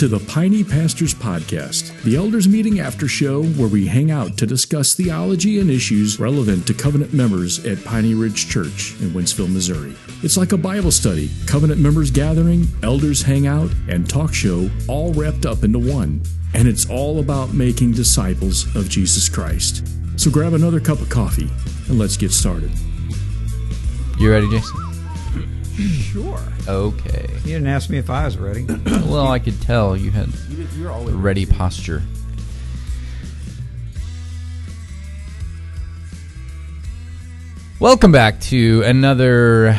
to the Piney Pastors Podcast, the elders meeting after show where we hang out to discuss theology and issues relevant to covenant members at Piney Ridge Church in Wentzville, Missouri. It's like a Bible study, covenant members gathering, elders hang out, and talk show all wrapped up into one. And it's all about making disciples of Jesus Christ. So grab another cup of coffee and let's get started. You ready, Jason? Sure. Okay. You didn't ask me if I was ready. Well, I could tell you had You're always ready posture. Welcome back to another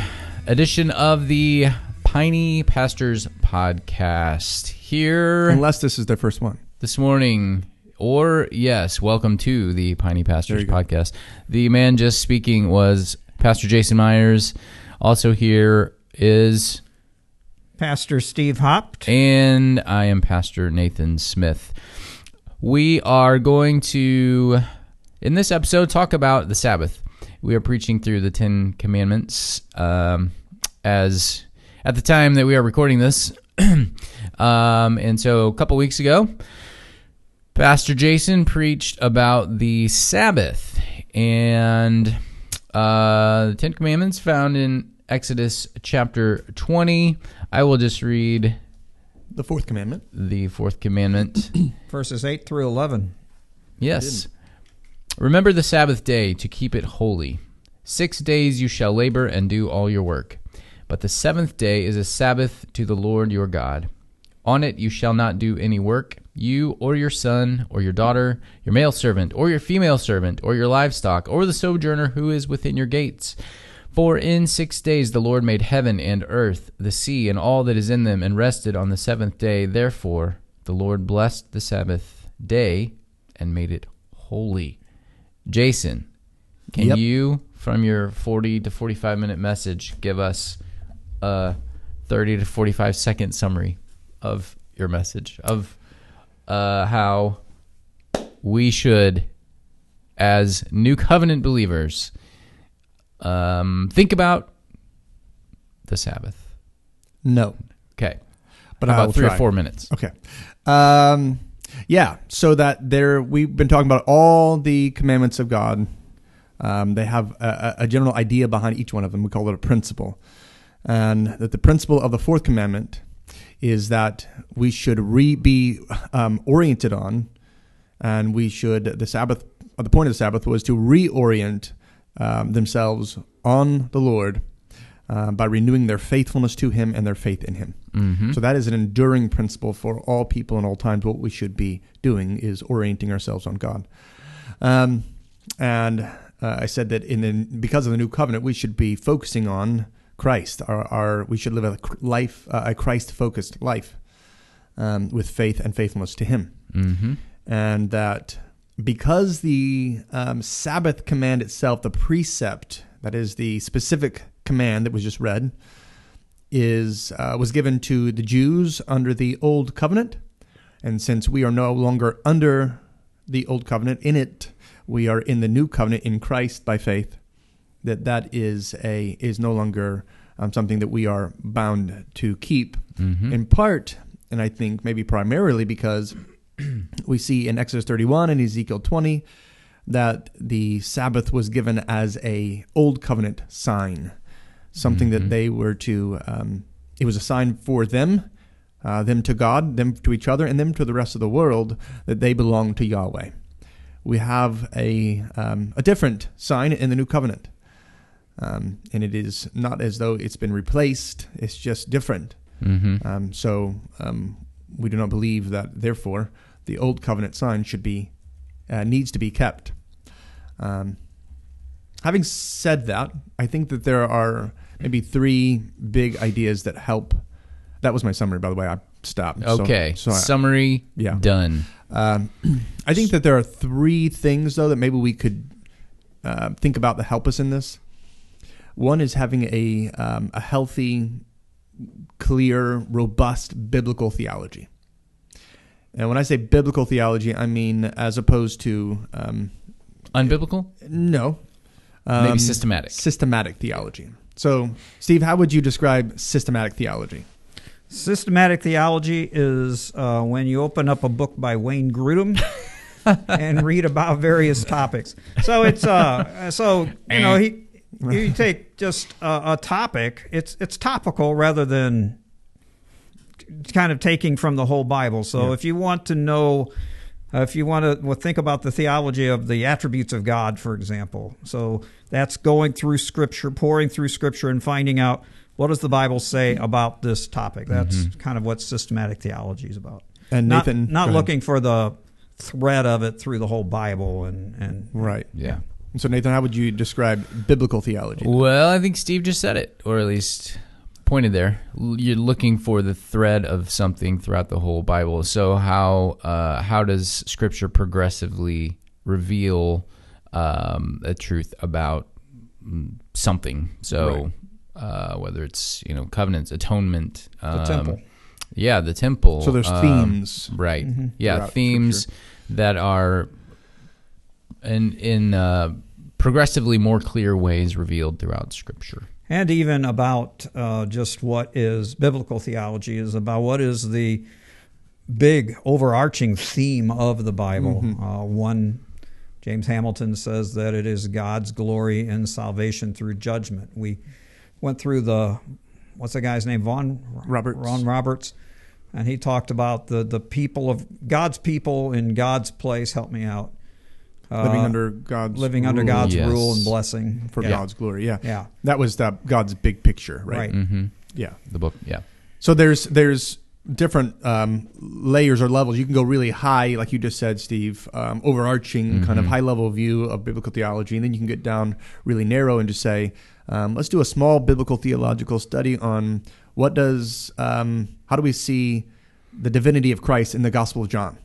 edition of the Piney Pastors Podcast. Here Unless this is their first one. this morning, or yes, welcome to the Piney Pastors you go. Podcast. The man just speaking was Pastor Jason Myers. Also here is Pastor Steve Hopt. and I am Pastor Nathan Smith. We are going to, in this episode, talk about the Sabbath. We are preaching through the Ten Commandments. Um, as at the time that we are recording this, um, and so a couple weeks ago, Pastor Jason preached about the Sabbath and uh, the Ten Commandments found in Exodus chapter 20. I will just read The fourth commandment. the fourth commandment. Verses 8 through 11. yes. Remember the Sabbath day to keep it holy. Six days you shall labor and do all your work. But the seventh day is a Sabbath to the Lord your God. On it you shall not do any work, you or your son or your daughter, your male servant or your female servant, or your livestock, or the sojourner who is within your gates. For in six days the Lord made heaven and earth, the sea, and all that is in them, and rested on the seventh day. Therefore the Lord blessed the Sabbath day and made it holy. Jason, can Yep. you, from your 40 to 45 minute message, give us a 30 to 45 second summary of your message of uh, how we should, as new covenant believers, um, think about the Sabbath? No. Okay. But about three try. or four minutes? Okay. Um, yeah. So that there, we've been talking about all the commandments of God. Um, they have a, a a general idea behind each one of them. We call it a principle, and that the principle of the fourth commandment is that we should re be um, oriented on, and we should the Sabbath. The point of the Sabbath was to reorient um, themselves on the Lord uh, by renewing their faithfulness to Him and their faith in Him. Mm-hmm. So that is an enduring principle for all people in all times. What we should be doing is orienting ourselves on God. Um, and uh, I said that in, in because of the new covenant, we should be focusing on Christ. Our, our we should live a life, uh, a Christ-focused life, um, with faith and faithfulness to Him. Mm-hmm. And that because the um, Sabbath command itself, the precept that is the specific command that was just read, is uh, was given to the Jews under the old covenant, and since we are no longer under the old covenant, in it we are in the new covenant in Christ by faith. That that is a is no longer um, something that we are bound to keep. Mm-hmm. In part, and I think maybe primarily because we see in Exodus 31 and Ezekiel 20 that the Sabbath was given as a old covenant sign, something Mhm. that they were to. Um, it was a sign for them, uh, them to God, them to each other, and them to the rest of the world that they belong to Yahweh. We have a um, a different sign in the new covenant, um, and it is not as though it's been replaced. It's just different. Mm-hmm. Um, so um, we do not believe that, therefore, the old covenant sign should be uh, needs to be kept. Um, having said that, I think that there are maybe three big ideas that help. That was my summary, by the way. I stopped. So- Okay. So, I- Summary Yeah. done. um, I think that there are three things, though, that maybe we could uh, think about that help us in this. One is having a um, a healthy, clear, robust biblical theology. And when I say biblical theology, I mean as opposed to um, Unbiblical? no, Maybe um, systematic. systematic theology. So, Steve, how would you describe systematic theology? Systematic theology is uh, when you open up a book by Wayne Grudem and read about various topics. So it's uh, so you know he you take just a, a topic. It's it's topical rather than kind of taking from the whole Bible. So Yeah. if you want to know, uh, if you want to well, think about the theology of the attributes of God, for example, so that's going through Scripture, pouring through Scripture, and finding out what does the Bible say about this topic. That's kind of what systematic theology is about. And not, Nathan, go not ahead. looking for the thread of it through the whole Bible and and Right. Yeah. So Nathan, how would you describe biblical theology? Well, I think Steve just said it, or at least pointed there. You're looking for the thread of something throughout the whole Bible. So how uh, how does Scripture progressively reveal um, a truth about mm, something? So uh, whether it's you know covenants, atonement, um, temple. yeah, the temple. So there's um, themes. right? Yeah, throughout themes that are in in uh, progressively more clear ways revealed throughout Scripture. and even about uh, just what is biblical theology is about what is the big overarching theme of the Bible. Uh, one, James Hamilton says that it is God's glory and salvation through judgment. We went through the what's the guy's name? Vaughan Roberts. Ron Roberts, and he talked about the the people of God's people in God's place. Help me out. Living Uh, under God's living under rule God's Yes. rule and blessing for Yeah. God's glory. Yeah. Yeah. That was the, God's big picture, right? Right. Mm-hmm. Yeah. The book, yeah. So there's there's different um, layers or levels. You can go really high, like you just said, Steve, um, overarching kind of high level view of biblical theology, and then you can get down really narrow and just say, um, let's do a small biblical theological study on what does um, how do we see the divinity of Christ in the Gospel of John.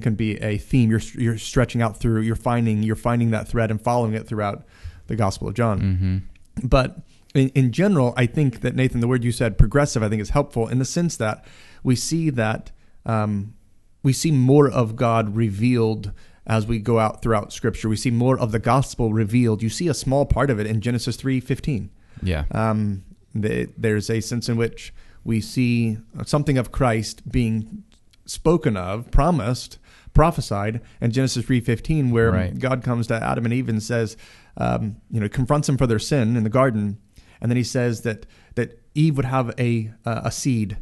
Can be a theme you're you're stretching out through. You're finding you're finding that thread and following it throughout the Gospel of John. Mm-hmm. But in, in general, I think that Nathan, the word you said, progressive, I think is helpful in the sense that we see that um, we see more of God revealed as we go out throughout Scripture. We see more of the gospel revealed. You see a small part of it in Genesis three fifteen. Yeah. Um, the, there's a sense in which we see something of Christ being spoken of, promised, prophesied in Genesis three fifteen, where Right. God comes to Adam and Eve and says, um, you know, confronts them for their sin in the garden, and then he says that that Eve would have a uh, a seed,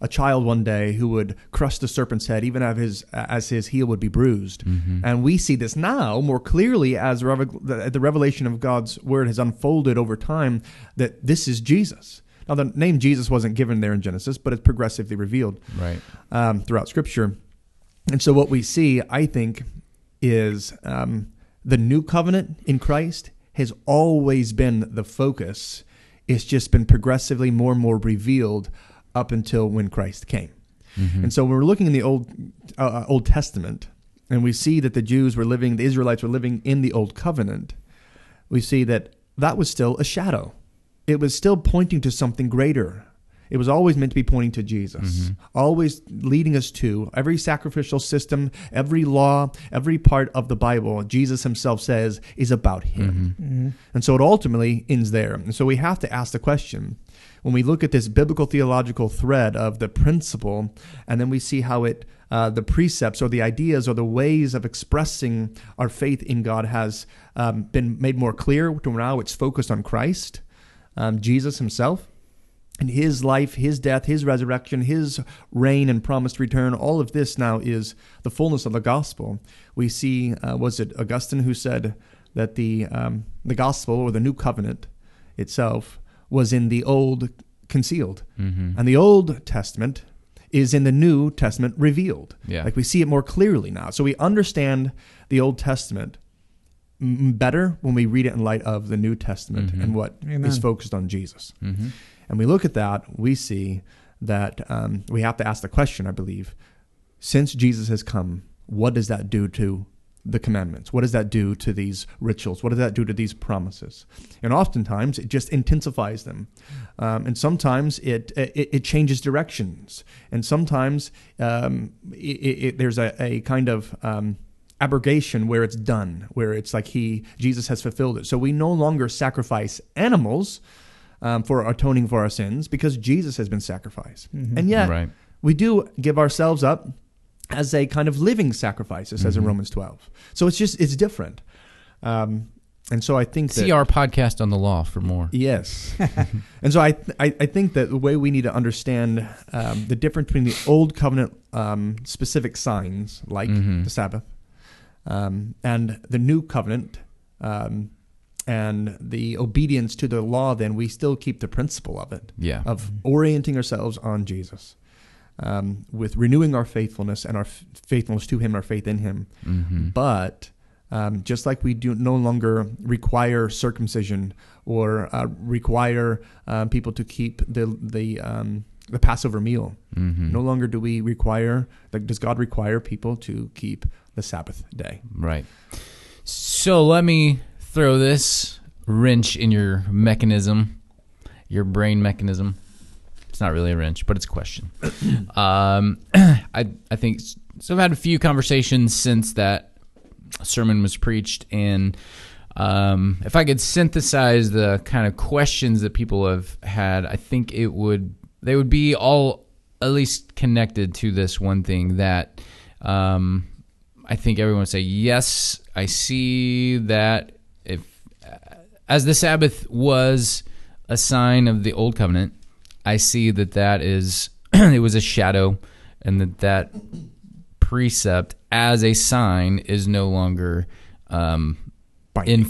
a child one day who would crush the serpent's head, even as his as his heel would be bruised. And we see this now more clearly as rev- the, the revelation of God's word has unfolded over time that this is Jesus. Now, the name Jesus wasn't given there in Genesis, but it's progressively revealed Right. um, throughout Scripture. And so, what we see, I think, is um, the new covenant in Christ has always been the focus. It's just been progressively more and more revealed up until when Christ came. And so, when we're looking in the Old uh, Old Testament, and we see that the Jews were living, the Israelites were living in the Old Covenant, we see that that was still a shadow. It was still pointing to something greater. It was always meant to be pointing to Jesus, always leading us to every sacrificial system, every law, every part of the Bible, Jesus himself says is about him. And so it ultimately ends there. And so we have to ask the question when we look at this biblical theological thread of the principle, and then we see how it, uh, the precepts or the ideas or the ways of expressing our faith in God has um, been made more clear to now it's focused on Christ, um, Jesus himself and his life, his death, his resurrection, his reign and promised return, all of this now is the fullness of the gospel. We see, uh, was it Augustine who said that the um, the gospel or the new covenant itself was in the old concealed, and the Old Testament is in the New Testament revealed. Yeah. like we see it more clearly now. So we understand the Old Testament better when we read it in light of the New Testament and what is Amen. focused on Jesus. And we look at that, we see that um, we have to ask the question, I believe, since Jesus has come, what does that do to the commandments? What does that do to these rituals? What does that do to these promises? And oftentimes it just intensifies them. Um, and sometimes it, it, it changes directions. And sometimes um, it, it, there's a, a kind of. Abrogation where it's done where it's like he jesus has fulfilled it so we no longer sacrifice animals um, for atoning for our sins because Jesus has been sacrificed. And yet, Right. we do give ourselves up as a kind of living sacrifice, it says in Romans 12. So it's just, it's different. Um, and so I think that. See our podcast on the law for more. Yes, and so I, I I think that the way we need to understand um, the difference between the old covenant um, specific signs like Mhm. the Sabbath um, and the new covenant um, and the obedience to the law, then we still keep the principle of it Yeah. of orienting ourselves on Jesus. Um, with renewing our faithfulness and our f- faithfulness to Him, our faith in Him, hmm but um, just like we do no longer require circumcision or uh, require um, people to keep the the um, the Passover meal, hmm no longer do we require. Like, does God require people to keep the Sabbath day? Right. So let me throw this wrench in your mechanism, your brain mechanism. It's not really a wrench, but it's a question. um, I I think so. I've had a few conversations since that sermon was preached, and um, if I could synthesize the kind of questions that people have had, I think it would they would be all at least connected to this one thing that um, I think everyone would say yes. I see that if as the Sabbath was a sign of the old covenant, I see that that is it was a shadow, and that that precept as a sign is no longer um,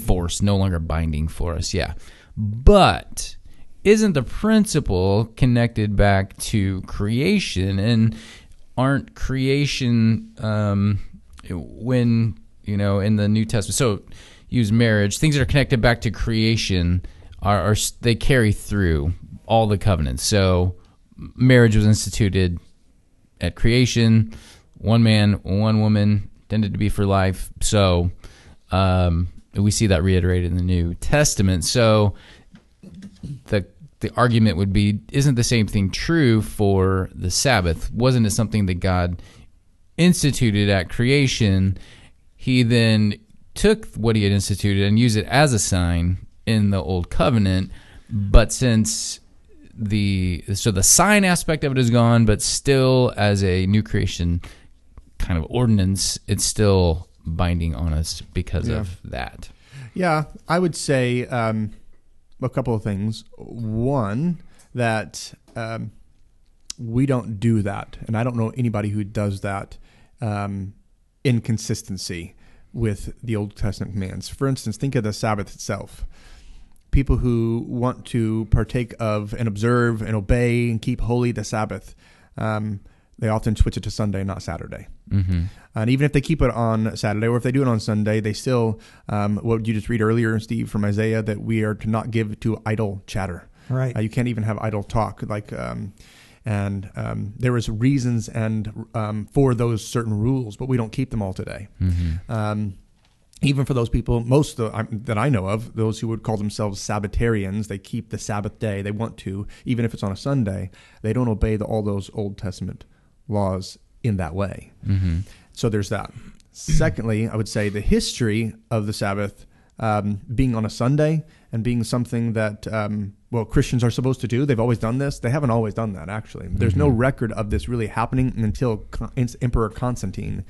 force, no longer binding for us. Yeah, but isn't the principle connected back to creation and aren't creation um, when you know in the New Testament? So use marriage. Things that are connected back to creation are, are they carry through all the covenants. So marriage was instituted at creation. One man, one woman, intended to be for life. So um, we see that reiterated in the New Testament. So the argument would be: Isn't the same thing true for the Sabbath? Wasn't it something that God instituted at creation? He then took what he had instituted and used it as a sign in the Old Covenant. But since the so the sign aspect of it is gone, but still as a new creation kind of ordinance, it's still binding on us because Yeah. of that. Yeah, I would say um, a couple of things. One, that um, we don't do that, and I don't know anybody who does that um, inconsistency with the Old Testament commands. For instance, think of the Sabbath itself. People who want to partake of and observe and obey and keep holy the Sabbath, um, they often switch it to Sunday, not Saturday. Mm-hmm. And even if they keep it on Saturday or if they do it on Sunday, they still, um, what did you just read earlier, Steve, from Isaiah, that we are to not give to idle chatter. Right. Uh, you can't even have idle talk. Like, um, and um, there was reasons and um, for those certain rules, but we don't keep them all today. Mm-hmm. Um, even for those people, most of, um, that I know of, those who would call themselves Sabbatarians, they keep the Sabbath day. They want to, even if it's on a Sunday. They don't obey the, all those Old Testament laws in that way. Mm-hmm. So there's that. Secondly, I would say the history of the Sabbath um, being on a Sunday and being something that um, well Christians are supposed to do. They've always done this. They haven't always done that. Actually, there's no record of this really happening until Con- Emperor Constantine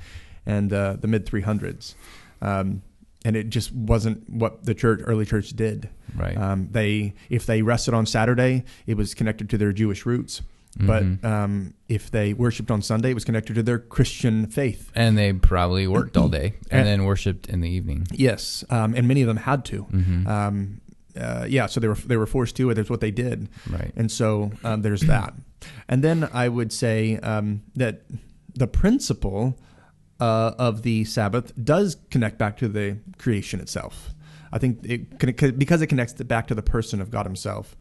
and uh, the mid 300s. Um, and it just wasn't what the church, early church, did. Right. Um, they, if they rested on Saturday, it was connected to their Jewish roots. But Mhm. um, if they worshipped on Sunday, it was connected to their Christian faith. and they probably worked all day and And- then worshipped in the evening. Yes, um, and many of them had to. Mhm. Um, uh, yeah, so they were they were forced to. That's what they did, Right. and so um, there's that. And then I would say um, that the principle uh, of the Sabbath does connect back to the creation itself. I think it because it connects it back to the person of God Himself.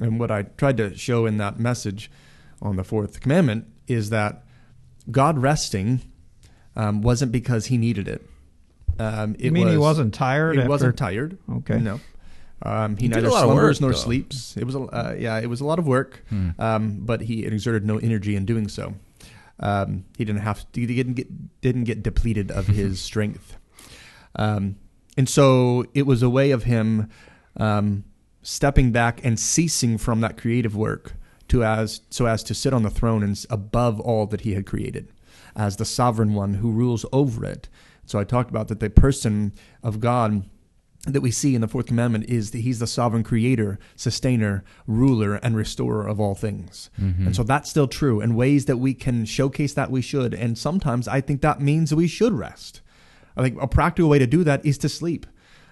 And what I tried to show in that message on the fourth commandment is that God resting um, wasn't because He needed it. Um, it You mean he was- wasn't tired? he after- wasn't tired. Okay. No. Um, he, He neither a lot of slumbers work, nor though. sleeps. It was a uh, yeah, it was a lot of work, Hmm. um, but he exerted no energy in doing so. Um, he didn't have to, he didn't get didn't get depleted of his strength, um, and so it was a way of him um, stepping back and ceasing from that creative work to as so as to sit on the throne and above all that he had created as the sovereign one who rules over it. So I talked about that the person of God that we see in the fourth commandment is that he's the sovereign creator, sustainer, ruler, and restorer of all things. Mm-hmm. And so that's still true. And ways that we can showcase that we should. And sometimes I think that means we should rest. I think a practical way to do that is to sleep.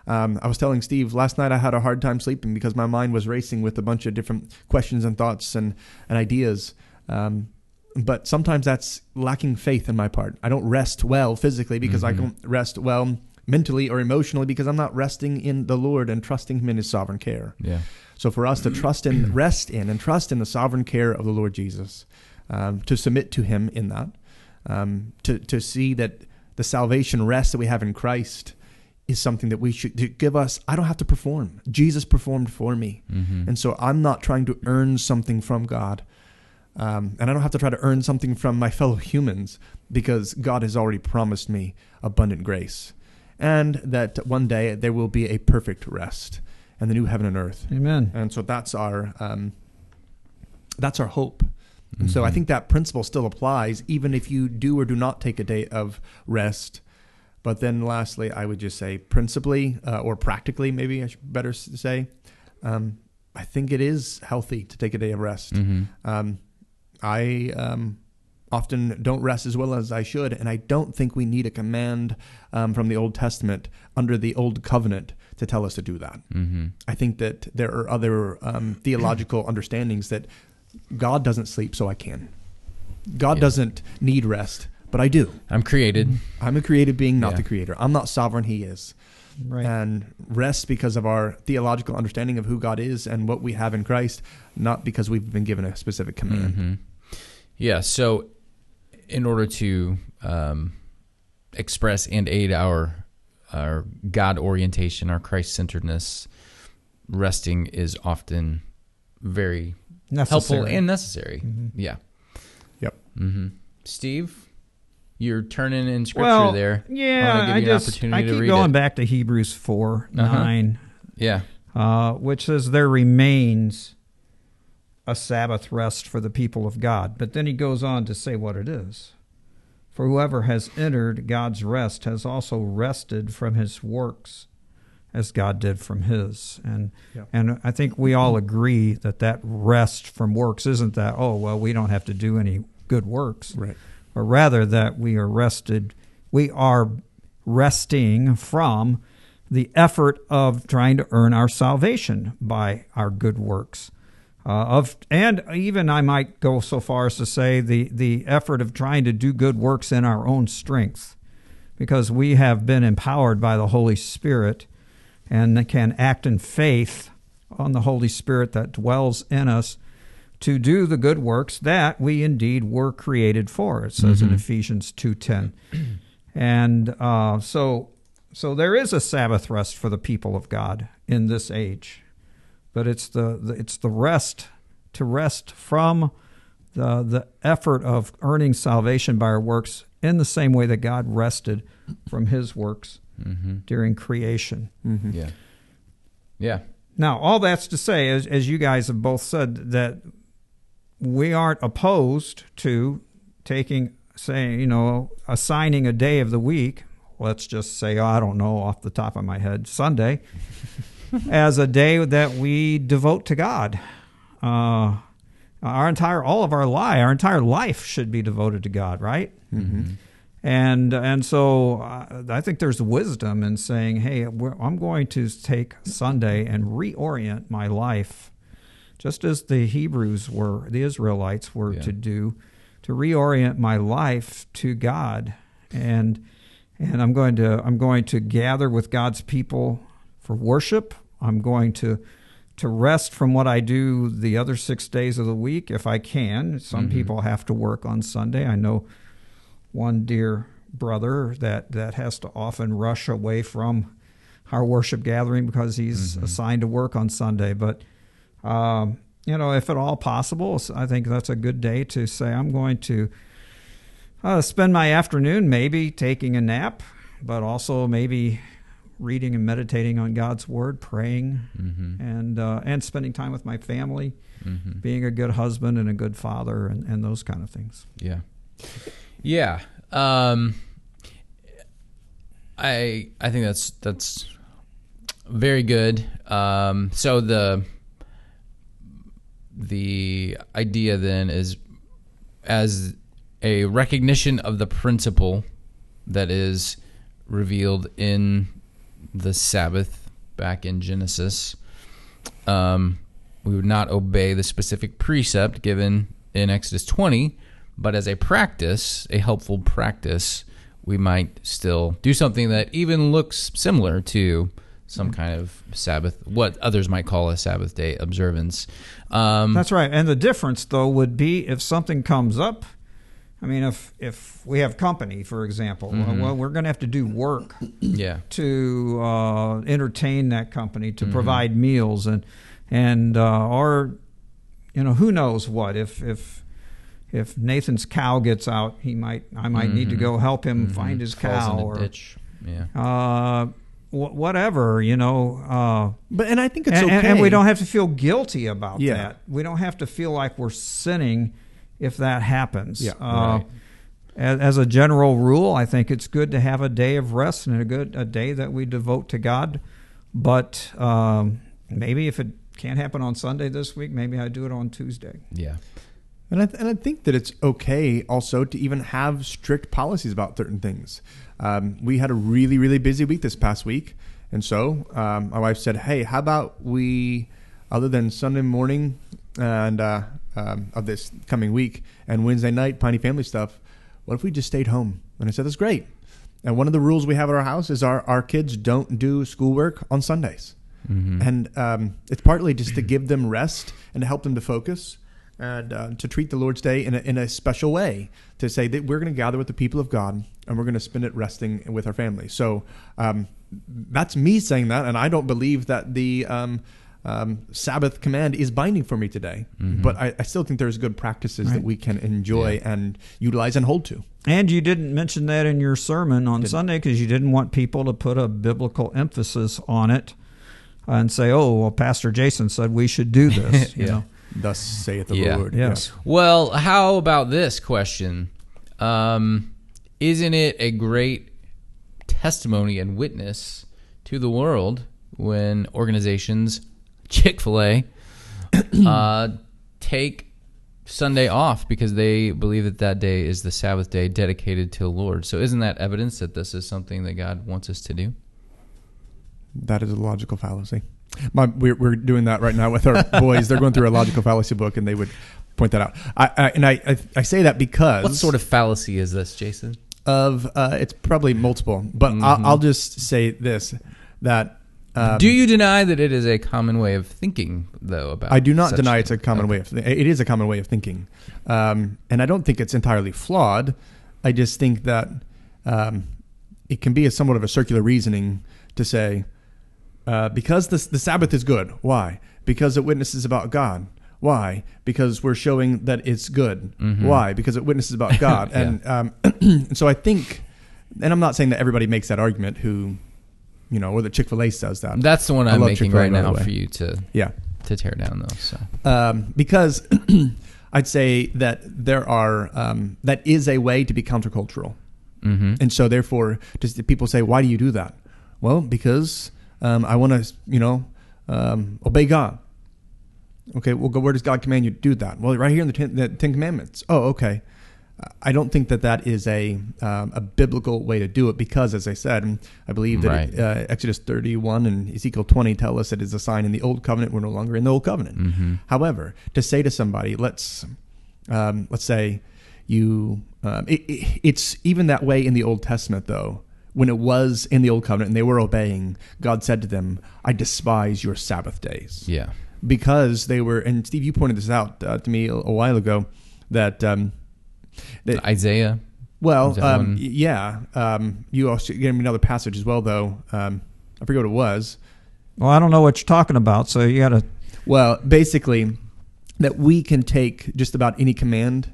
Um, I was telling Steve last night I had a hard time sleeping because my mind was racing with a bunch of different questions and thoughts and, and ideas. Um, but sometimes that's lacking faith in my part. I don't rest well physically because I don't rest well mentally or emotionally because I'm not resting in the Lord and trusting Him in His sovereign care. Yeah. So for us to trust in, rest in, and trust in the sovereign care of the Lord Jesus, um, to submit to Him in that, um, to to see that the salvation rest that we have in Christ is something that we should to give us. I don't have to perform. Jesus performed for me, and so I'm not trying to earn something from God. Um, and I don't have to try to earn something from my fellow humans because God has already promised me abundant grace. And that one day there will be a perfect rest and the new heaven and earth. Amen. And so that's our um, that's our hope. And so I think that principle still applies even if you do or do not take a day of rest. But then lastly, I would just say principally uh, or practically, maybe I should better say, um, I think it is healthy to take a day of rest. Um, I um, often don't rest as well as I should, and I don't think we need a command um, from the Old Testament under the Old Covenant to tell us to do that. Mm-hmm. I think that there are other um, theological understandings that God doesn't sleep, so I can. God Yeah. doesn't need rest, but I do. I'm created. I'm a created being, not Yeah. the creator. I'm not sovereign, He is. Right. And rest because of our theological understanding of who God is and what we have in Christ, not because we've been given a specific command. Mhm. Yeah. So, in order to um, express and aid our our God orientation, our Christ centeredness, resting is often very helpful and necessary. Mhm. Yeah. Yep. hmm Steve, you're turning in scripture well, there. Yeah, wanna give I you an just opportunity I to keep read going it. back to Hebrews 4 Uh-huh. 9, Yeah. uh, which says there remains a Sabbath rest for the people of God. But then he goes on to say what it is. For whoever has entered God's rest has also rested from his works as God did from his. And Yeah. and I think we all agree that that rest from works isn't that oh well we don't have to do any good works Right. But rather that we are rested, we are resting from the effort of trying to earn our salvation by our good works. Uh, of and even I might go so far as to say the the effort of trying to do good works in our own strength, because we have been empowered by the Holy Spirit, and can act in faith on the Holy Spirit that dwells in us to do the good works that we indeed were created for. It says in Ephesians two ten, and uh, so so there is a Sabbath rest for the people of God in this age, but it's the, the it's the rest to rest from the the effort of earning salvation by our works in the same way that God rested from His works Mm-hmm. during creation. Yeah. Yeah. Now, all that's to say, as, as you guys have both said, that we aren't opposed to taking, saying, you know, assigning a day of the week, let's just say, I don't know off the top of my head, Sunday, as a day that we devote to God. Uh, our entire, all of our life, our entire life should be devoted to God, right? And and so uh, I think there's wisdom in saying, "Hey, we're, I'm going to take Sunday and reorient my life, just as the Hebrews were, the Israelites were Yeah. to do, to reorient my life to God, and and I'm going to I'm going to gather with God's people for worship. I'm going to to rest from what I do the other six days of the week if I can. Some mm-hmm. people have to work on Sunday. I know one dear brother that, that has to often rush away from our worship gathering because he's mm-hmm. assigned to work on Sunday. But, um, you know, if at all possible, I think that's a good day to say, I'm going to uh, spend my afternoon maybe taking a nap, but also maybe reading and meditating on God's Word, praying, Mm-hmm. and uh, and spending time with my family, Mm-hmm. being a good husband and a good father, and, and those kind of things. Yeah. Yeah. Um, I I think that's that's very good. Um, so the the idea then is as a recognition of the principle that is revealed in the Sabbath back in Genesis. Um, we would not obey the specific precept given in Exodus 20, but as a practice, a helpful practice, we might still do something that even looks similar to some kind of Sabbath, what others might call a Sabbath day observance. Um, That's right. And the difference, though, would be if something comes up. I mean, if if we have company, for example, Mm-hmm. well, we're going to have to do work yeah. to uh, entertain that company, Mm-hmm. to provide meals, and and uh, or you know who knows what if if if Nathan's cow gets out, he might I might need to go help him find his Mm-hmm. Falls cow in or ditch. Yeah. uh, whatever you know. Uh, But and I think it's and, okay. and- and we don't have to feel guilty about Yeah. that. We don't have to feel like we're sinning if that happens. Yeah. Uh, Right. as, as a general rule, I think it's good to have a day of rest and a good a day that we devote to God. But um, maybe if it can't happen on Sunday this week, maybe I do it on Tuesday. Yeah. And I, th- and I think that it's okay also to even have strict policies about certain things. Um, we had a really, really busy week this past week. And so um, my wife said, hey, how about we, other than Sunday morning and uh, um, of this coming week and Wednesday night, Piney family stuff, what if we just stayed home? And I said, that's great. And one of the rules we have at our house is our, our kids don't do schoolwork on Sundays. And um, it's partly just to give them rest and to help them to focus and uh, to treat the Lord's Day in a, in a special way, to say that we're going to gather with the people of God and we're going to spend it resting with our family. So um, that's me saying that, and I don't believe that the um, um, Sabbath command is binding for me today. But I, I still think there's good practices that we can enjoy and utilize and hold to. And you didn't mention that in your sermon on Sunday because you didn't want people to put a biblical emphasis on it and say, "Oh, well, Pastor Jason said we should do this." You Yeah. know, Thus saith the Yeah. Lord. Yes. Well, how about this question? Um, isn't it a great testimony and witness to the world when organizations, Chick fil A, uh, take Sunday off because they believe that that day is the Sabbath day dedicated to the Lord? So, isn't that evidence that this is something that God wants us to do? That is a logical fallacy. My, we're, we're doing that right now with our boys. They're going through a logical fallacy book, and they would point that out. I, I, and I, I, I say that because What sort of fallacy is this, Jason? of uh, it's probably multiple, but I'll, I'll just say this: that um, do you deny that it is a common way of thinking, though? About I do not such deny it's a things? common way of th- it is a common way of thinking, um, and I don't think it's entirely flawed. I just think that um, it can be a somewhat of a circular reasoning to say uh, because the the Sabbath is good. Why? Because it witnesses about God. Why? Because we're showing that it's good. Why? Because it witnesses about God. Yeah. And um, so I think, and I'm not saying that everybody makes that argument. Who, you know, or that Chick Fil A says that. That's the one I I'm making Chick-fil-A, right now for you to yeah. to tear down, though. So um, because I'd say that there are um, that is a way to be countercultural, mm-hmm. and so therefore, just people say, "Why do you do that?" Well, because um, I want to, you know, um, obey God. Okay, well, go. Where does God command you to do that? Well, right here in the Ten, the Ten Commandments. Oh, okay. I don't think that that is a um, a biblical way to do it because, as I said, I believe that Right. uh, Exodus 31 and Ezekiel 20 tell us it is a sign in the Old Covenant. We're no longer in the Old Covenant. Mm-hmm. However, to say to somebody, let's um, let's say you, um, it, it, it's even that way in the Old Testament, though. When it was in the Old Covenant and they were obeying, God said to them, "I despise your Sabbath days." yeah, because they were and Steve you pointed this out uh, to me a, a while ago that um that Isaiah. well um yeah um you also gave me another passage as well though um I forget what it was well, I don't know what you're talking about, so you got to. well basically that we can take just about any command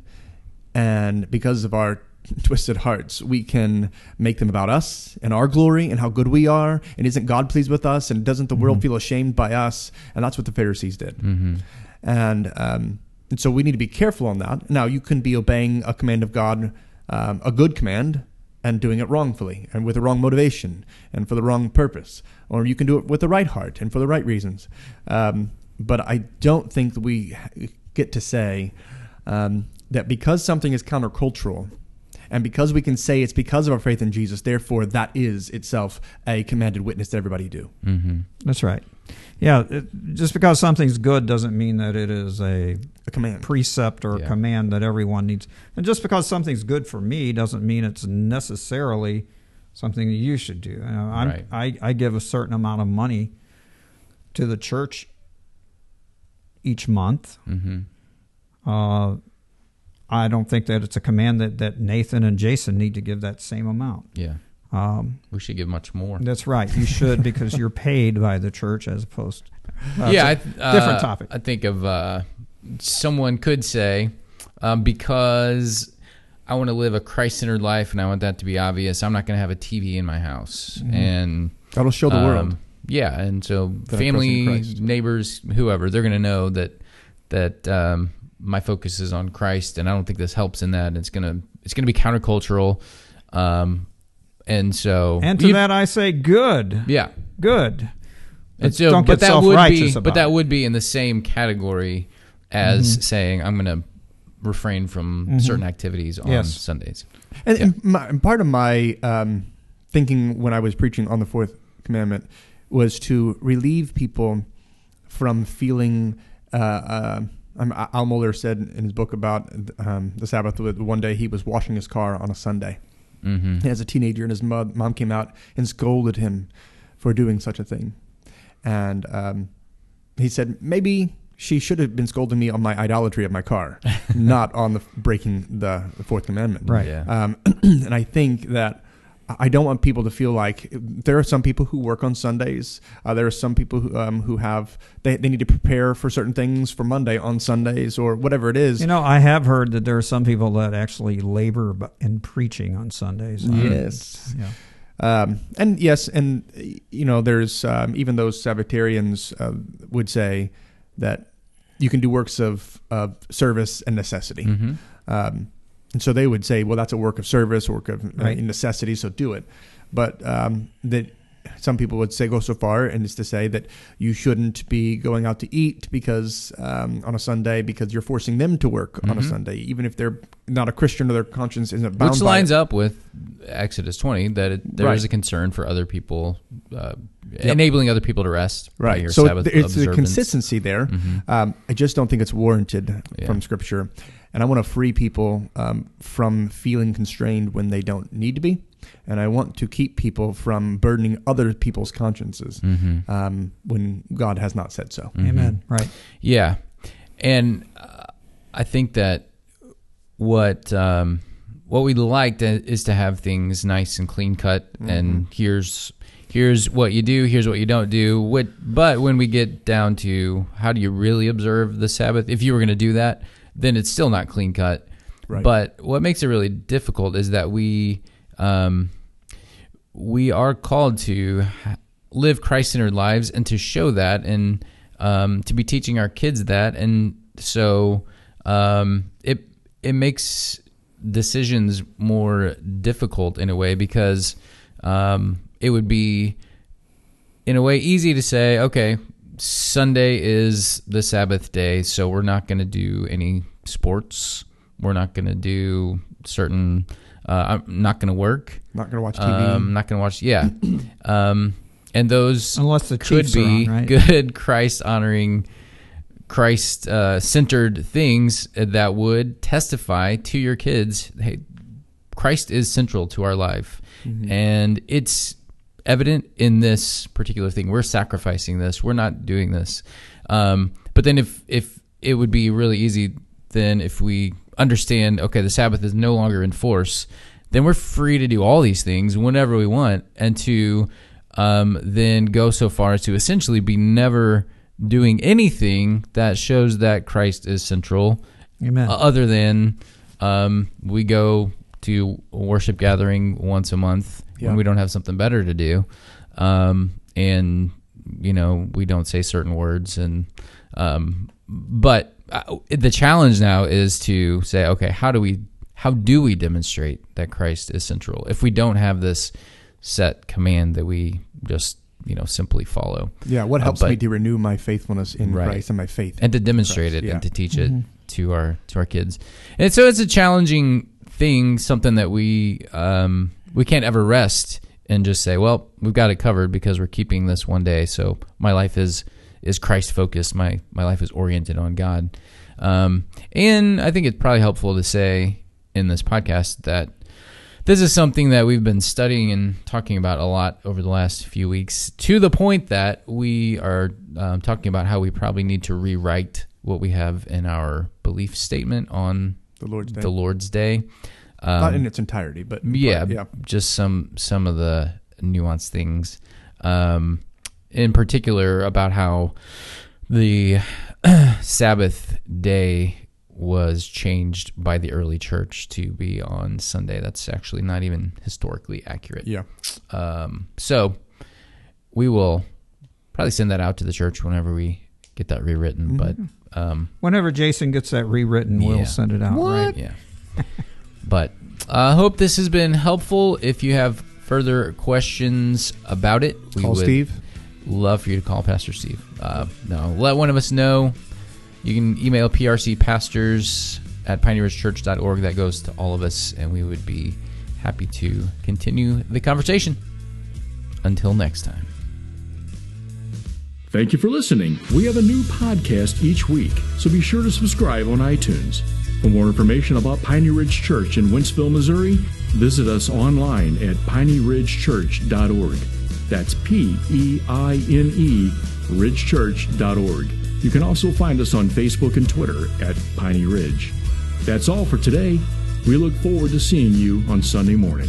and because of our twisted hearts, we can make them about us and our glory and how good we are. And isn't God pleased with us? And doesn't the world feel ashamed by us? And that's what the Pharisees did. Mm-hmm. And, um, and so we need to be careful on that. Now, you can be obeying a command of God, um, a good command, and doing it wrongfully and with the wrong motivation and for the wrong purpose. Or you can do it with the right heart and for the right reasons. Um, but I don't think that we get to say um, that because something is countercultural, and because we can say it's because of our faith in Jesus, therefore that is itself a commanded witness that everybody do. Mm-hmm. That's right. Yeah, it, just because something's good doesn't mean that it is a A command. precept or Yeah. command that everyone needs. And just because something's good for me doesn't mean it's necessarily something that you should do. You know, I'm, Right. I, I give a certain amount of money to the church each month. Mm-hmm. Uh, I don't think that it's a command that, that Nathan and Jason need to give that same amount. Yeah. Um, We should give much more. that's right. You should because you're paid by the church as opposed. Well, yeah, I, it's a uh, different topic. I think of uh, someone could say um, because I want to live a Christ-centered life and I want that to be obvious. I'm not going to have a TV in my house, Mm-hmm. and That'll show the um, world. Yeah, and so That I trust in family, neighbors, whoever, they're going to know that that um, my focus is on Christ, and I don't think this helps in that. It's gonna it's gonna be countercultural, um, and so and to you- that I say, good, yeah. good. And Let's- so, don't but get that would be, self-righteous but that would be in the same category as Mm-hmm. saying I'm going to refrain from certain activities on Yes. Sundays. And, Yeah. and, my, and part of my um, thinking when I was preaching on the fourth commandment was to relieve people from feeling. Uh, uh, um, Al Mohler said in his book about um, the Sabbath that one day he was washing his car on a Sunday. Mm-hmm. As a teenager, and his mom, mom came out and scolded him for doing such a thing. And um, he said, maybe she should have been scolding me on my idolatry of my car, not on the breaking the, the fourth commandment. Right. Yeah. Um, and I think that I don't want people to feel like there are some people who work on Sundays. Uh, there are some people who, um, who have they, they need to prepare for certain things for Monday on Sundays or whatever it is. You know, I have heard that there are some people that actually labor in preaching on Sundays. Yes. Yeah. Um, and yes, and you know, there's um, even those Sabbatarians uh, would say that you can do works of, of service and necessity. Mm-hmm. And so they would say, well, that's a work of service, work of uh, Right. necessity, so do it. But um, that some people would say go so far, and it's to say that you shouldn't be going out to eat because um, on a Sunday because you're forcing them to work on a Mhm. Sunday, even if they're not a Christian or their conscience isn't bound Which lines it. up with Exodus 20 that it, there is Right. a concern for other people, uh, enabling other people to rest. Right. So Sabbath it's observance. consistency there. Mhm. Um, I just don't think it's warranted Yeah. from Scripture, and I want to free people um, from feeling constrained when they don't need to be, and I want to keep people from burdening other people's consciences Mhm. um, when God has not said so. Mhm. Amen. Right. Yeah, and uh, I think that what um, what we'd like to, is to have things nice and clean cut, and here's here's what you do, here's what you don't do. What, but when we get down to how do you really observe the Sabbath, if you were going to do that, then it's still not clean cut. Right. But what makes it really difficult is that we um, we are called to live Christ-centered lives and to show that and um, to be teaching our kids that and so um, it it makes decisions more difficult in a way because um, it would be in a way easy to say okay Sunday is the Sabbath day so we're not going to do any sports we're not going to do certain uh, I'm not going to work Not going to watch TV. um, not gonna watch. Yeah, um, and those Unless the could Chiefs are be on, right? good Christ honoring, Christ uh, centered things that would testify to your kids. Hey, Christ is central to our life, Mm-hmm. and it's evident in this particular thing. We're sacrificing this. We're not doing this. Um, but then if if it would be really easy, then if we understand, okay, the Sabbath is no longer in force, then we're free to do all these things whenever we want, and to um, then go so far as to essentially be never doing anything that shows that Christ is central, Amen. uh, other than um, we go to a worship gathering once a month Yeah. when we don't have something better to do, um, and you know we don't say certain words, and um, but uh, the challenge now is to say, okay, how do we how do we demonstrate that Christ is central if we don't have this set command that we just you know simply follow? Yeah, what Uh, helps but- me to renew my faithfulness in Right. Christ and my faith and to demonstrate Christ, it yeah. and to teach it to our to our kids. And so it's a challenging thing, something that we um, we can't ever rest and just say, well, we've got it covered because we're keeping this one day. So my life is is Christ focused. My my life is oriented on God. Um, and I think it's probably helpful to say in this podcast that this is something that we've been studying and talking about a lot over the last few weeks to the point that we are um, talking about how we probably need to rewrite what we have in our belief statement on the Lord's Day. the Lord's Day. Um, Not in its entirety, but yeah, but, yeah. just some some of the nuanced things. Um, in particular, about how the Sabbath day was changed by the early church to be on Sunday. That's actually not even historically accurate. Yeah. Um, so we will probably send that out to the church whenever we get that rewritten. But um, Whenever Jason gets that rewritten, Yeah. we'll send it out. Right? yeah. but I hope this has been helpful. If you have further questions about it, we Call would Steve. Love for you to call Pastor Steve. Uh, no, let one of us know. You can email prcpastors at peineridgechurch.org. That goes to all of us, and we would be happy to continue the conversation. Until next time. Thank you for listening. We have a new podcast each week, so be sure to subscribe on iTunes. For more information about Peine Ridge Church in Wentzville, Missouri, visit us online at peineridgechurch.org. That's P E I N E ridgechurch.org. You can also find us on Facebook and Twitter at Peine Ridge. That's all for today. We look forward to seeing you on Sunday morning.